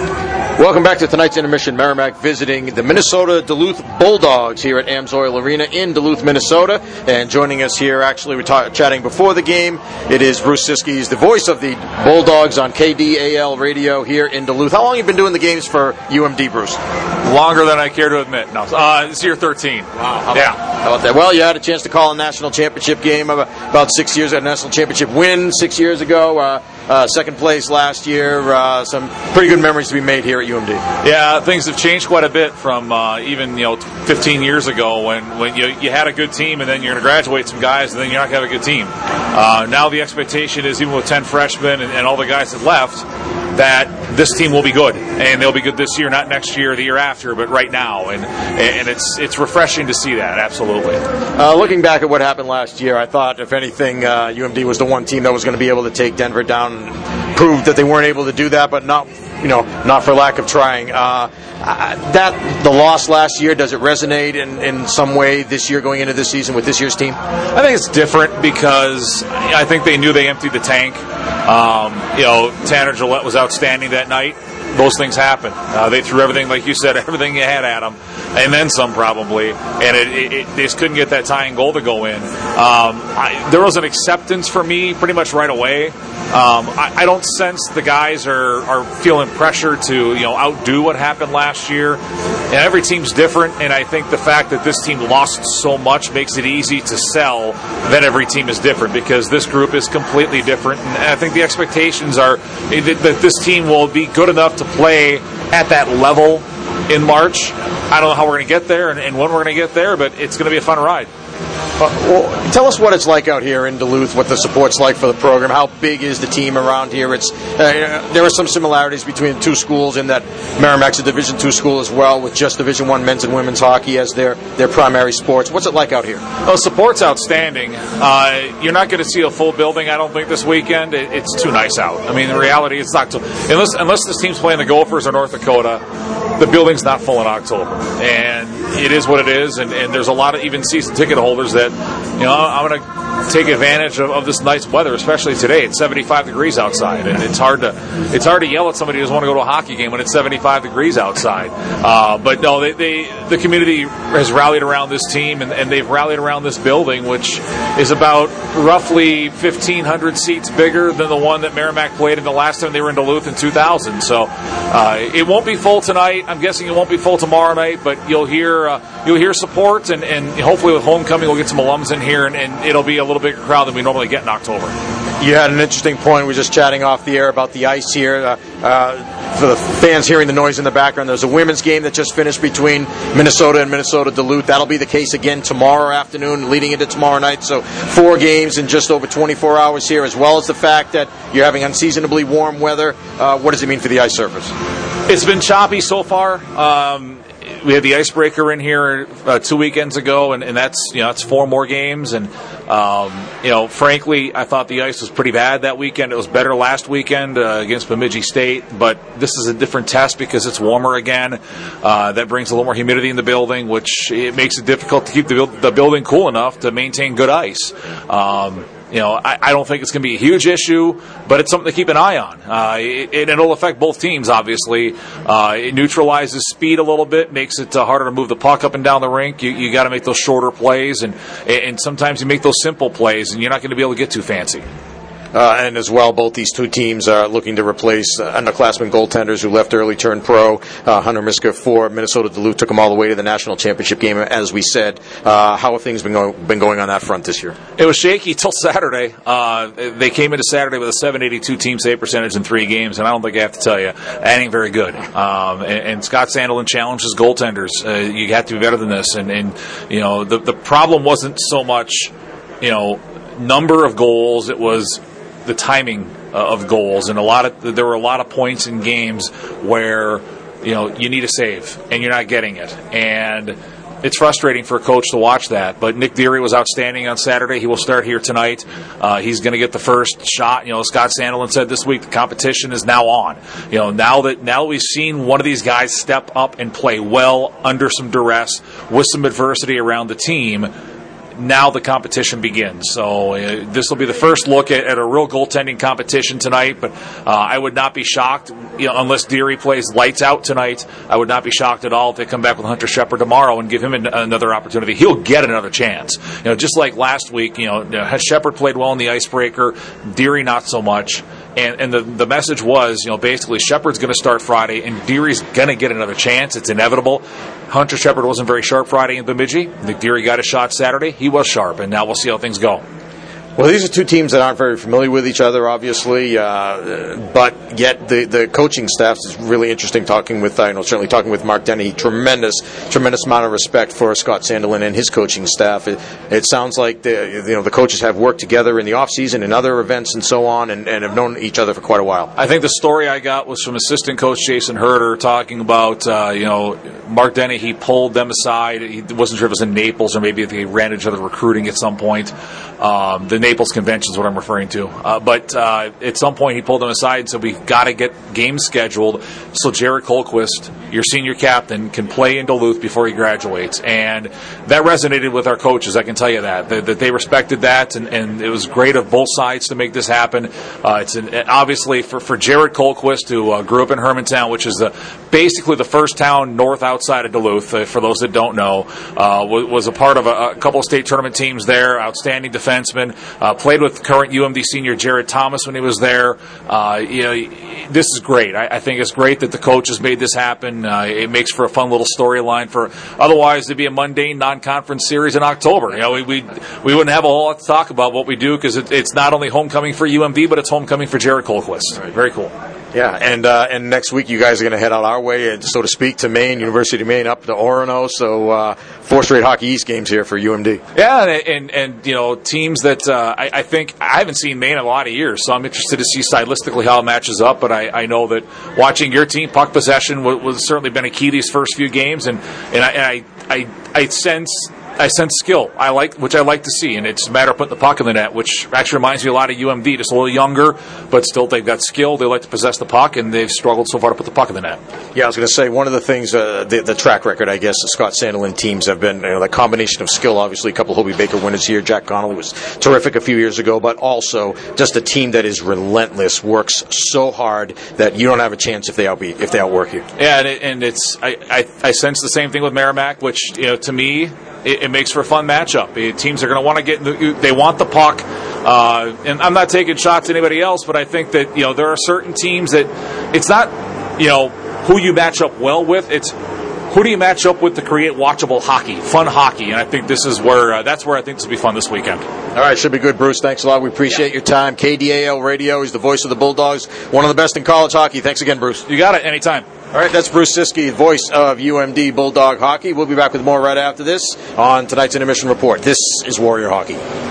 Welcome back to tonight's intermission. Merrimack visiting the Minnesota Duluth Bulldogs here at Amsoil Arena in Duluth, Minnesota. And joining us here, actually, we're ta- chatting before the game. It is Bruce Ciskie. He's the voice of the Bulldogs on KDAL radio here in Duluth. How long have you been doing the games for UMD, Bruce? Longer than I care to admit. No, uh, it's year 13. Wow. yeah. How about that? Well, you had a chance to call a national championship game about, about six years, ago, a national championship win six years ago. Uh, uh, second place last year. Uh, some pretty good memories to be made here at UMD. Yeah, things have changed quite a bit from uh, even you know 15 years ago when, when you, you had a good team and then you're going to graduate some guys and then you're not going to have a good team. Uh, now the expectation is even with 10 freshmen and, and all the guys that left that this team will be good and they'll be good this year, not next year, the year after, but right now. And and it's it's refreshing to see that. Absolutely. Uh, looking back at what happened last year, I thought if anything, uh, UMD was the one team that was going to be able to take Denver down and prove that they weren't able to do that, but not you know not for lack of trying. Uh, that the loss last year does it resonate in, in some way this year going into this season with this year's team? I think it's different because I think they knew they emptied the tank. Um, you know, Tanner Jaillet was outstanding that night. Those things happen. Uh, they threw everything, like you said, everything you had at them, and then some probably. And it, it, it, they just couldn't get that tying goal to go in. Um, I, there was an acceptance for me pretty much right away. Um, I, I, don't sense the guys are, are feeling pressure to you know outdo what happened last year. And every team's different, and I think the fact that this team lost so much makes it easy to sell that every team is different because this group is completely different. And I think the expectations are that this team will be good enough to play at that level in March. I don't know how we're going to get there and, and when we're going to get there, but it's going to be a fun ride. Uh, well, tell us what it's like out here in Duluth, what the support's like for the program. How big is the team around here? It's uh, there are some similarities between the two schools in that Merrimack's a Division two school as well, with just Division one men's and women's hockey as their their primary sports. What's it like out here? Well, support's outstanding. Uh, you're not going to see a full building, I don't think, this weekend. It, it's too nice out. I mean, the reality is not unless unless this team's playing the Gophers or North Dakota, the building's not full in October, and it is what it is. And, and there's a lot of even season ticket holders that you know, I'm going to take advantage of, of, this nice weather, especially today. It's 75 degrees outside, and it's hard to it's hard to yell at somebody who doesn't want to go to a hockey game when it's 75 degrees outside. Uh, but no, they, they, the community has rallied around this team, and, and, they've rallied around this building, which is about roughly 1,500 seats bigger than the one that Merrimack played in the last time they were in Duluth in 2000. So uh, it won't be full tonight. I'm guessing it won't be full tomorrow night, but you'll hear uh, you'll hear support, and, and hopefully with homecoming we'll get some alums in here, and, and it'll be a little bigger crowd than we normally get in October. You had an interesting point. We were just chatting off the air about the ice here. Uh, uh, for the fans hearing the noise in the background, there's a women's game that just finished between Minnesota and Minnesota Duluth. That'll be the case again tomorrow afternoon, leading into tomorrow night. So four games in just over 24 hours here, as well as the fact that you're having unseasonably warm weather. Uh, what does it mean for the ice surface? It's been choppy so far. Um, we had the icebreaker in here uh, two weekends ago, and, and that's you know that's four more games. And um, you know, frankly, I thought the ice was pretty bad that weekend. It was better last weekend uh, against Bemidji State, but this is a different test because it's warmer again. Uh, that brings a little more humidity in the building, which it makes it difficult to keep the, the building cool enough to maintain good ice. Um, you know, I, I don't think it's going to be a huge issue, but it's something to keep an eye on. Uh, it, it'll affect both teams, obviously. Uh, it neutralizes speed a little bit, makes it uh, harder to move the puck up and down the rink. You, you got to make those shorter plays, and and sometimes you make those simple plays, and you're not going to be able to get too fancy. Uh, and as well, both these two teams are looking to replace underclassmen goaltenders who left early, turned pro. Uh, Hunter Miska for Minnesota Duluth took them all the way to the national championship game, as we said. Uh, how have things been going, been going on that front this year? It was shaky till Saturday. Uh, they came into Saturday with a 782 team save percentage in three games, and I don't think I have to tell you, that ain't very good. Um, and, and, Scott Sandelin challenges goaltenders. Uh, you have to be better than this. And, and you know, the, the problem wasn't so much, you know, number of goals, it was the timing uh, of goals, and a lot of there were a lot of points in games where you know you need a save and you're not getting it, and it's frustrating for a coach to watch that. But Nick Deery was outstanding on Saturday. He will start here tonight. Uh, he's going to get the first shot. You know, Scott Sandelin said this week the competition is now on. You know, now that now we've seen one of these guys step up and play well under some duress with some adversity around the team now the competition begins. So uh, this will be the first look at, at, a real goaltending competition tonight. But uh, I would not be shocked, you know, unless Deery plays lights out tonight. I would not be shocked at all if they come back with Hunter Shepard tomorrow and give him an, another opportunity. He'll get another chance. You know, just like last week. You know, Shepard played well in the icebreaker. Deery not so much. And, and the, the message was, you know, basically Shepard's going to start Friday and Deery's going to get another chance. It's inevitable. Hunter Shepard wasn't very sharp Friday in Bemidji. Nick Deery got a shot Saturday. He was sharp, and now we'll see how things go. Well, these are two teams that aren't very familiar with each other, obviously, uh, but yet the, the coaching staff is really interesting. Talking with, uh, you know, certainly talking with Mark Dennehy, tremendous, tremendous amount of respect for Scott Sandelin and his coaching staff. It, it sounds like the, you know the coaches have worked together in the off season and other events and so on, and, and have known each other for quite a while. I think the story I got was from assistant coach Jason Herter talking about, uh, you know, Mark Dennehy. He pulled them aside. He wasn't sure if it was in Naples or maybe they ran each other recruiting at some point. Um, Naples convention is what I'm referring to. Uh, but uh, at some point, he pulled them aside and said, We've got to get games scheduled so Jared Kolquist, your senior captain, can play in Duluth before he graduates. And that resonated with our coaches, I can tell you that. That, that they respected that, and, and, it was great of both sides to make this happen. Uh, it's an, obviously for, for Jared Kolquist, who uh, grew up in Hermantown, which is the, basically the first town north outside of Duluth, uh, for those that don't know, uh, was, was, a part of a, a couple of state tournament teams there, outstanding defenseman. Uh, played with current UMD senior Jared Thomas when he was there. Uh, you know, this is great. I, I, think it's great that the coach has made this happen. Uh, it makes for a fun little storyline for otherwise to be a mundane non-conference series in October. You know, we we, we wouldn't have a whole lot to talk about what we do because it, it's not only homecoming for UMD, but it's homecoming for Jared Kolquist. Right. Very cool. Yeah, and uh, and next week you guys are going to head out our way, uh, so to speak, to Maine, University of Maine, up to Orono. So uh, four straight Hockey East games here for UMD. Yeah, and and, you know teams that uh, I, I, think I haven't seen Maine in a lot of years, so I'm interested to see stylistically how it matches up. But I, I know that watching your team, puck possession was, was certainly been a key these first few games, and and I, and I, I, I sense I sense skill. I like, which I like to see, and it's a matter of putting the puck in the net, which actually reminds me a lot of UMD, just a little younger, but still they've got skill. They like to possess the puck, and they've struggled so far to put the puck in the net. Yeah, I was going to say one of the things, uh, the, the, track record, I guess, the Scott Sandelin teams have been you know, the combination of skill. Obviously, a couple of Hobey Baker winners here. Jack Connolly was terrific a few years ago, but also just a team that is relentless, works so hard that you don't have a chance if they outbeat if they outwork you. Yeah, and, it, and it's I, I, I sense the same thing with Merrimack, which you know to me it, it makes for a fun matchup. It, teams are going to want to get the, they want the puck. Uh, and I'm not taking shots at anybody else, but I think that you know there are certain teams that it's not you know who you match up well with. It's who do you match up with to create watchable hockey, fun hockey? And I think this is where uh, that's where I think this will be fun this weekend. All right, should be good, Bruce. Thanks a lot. We appreciate yeah. your time. KDAL Radio is the voice of the Bulldogs, one of the best in college hockey. Thanks again, Bruce. You got it. Anytime. All right, that's Bruce Ciskie, voice of UMD Bulldog Hockey. We'll be back with more right after this on tonight's intermission report. This is Warrior Hockey.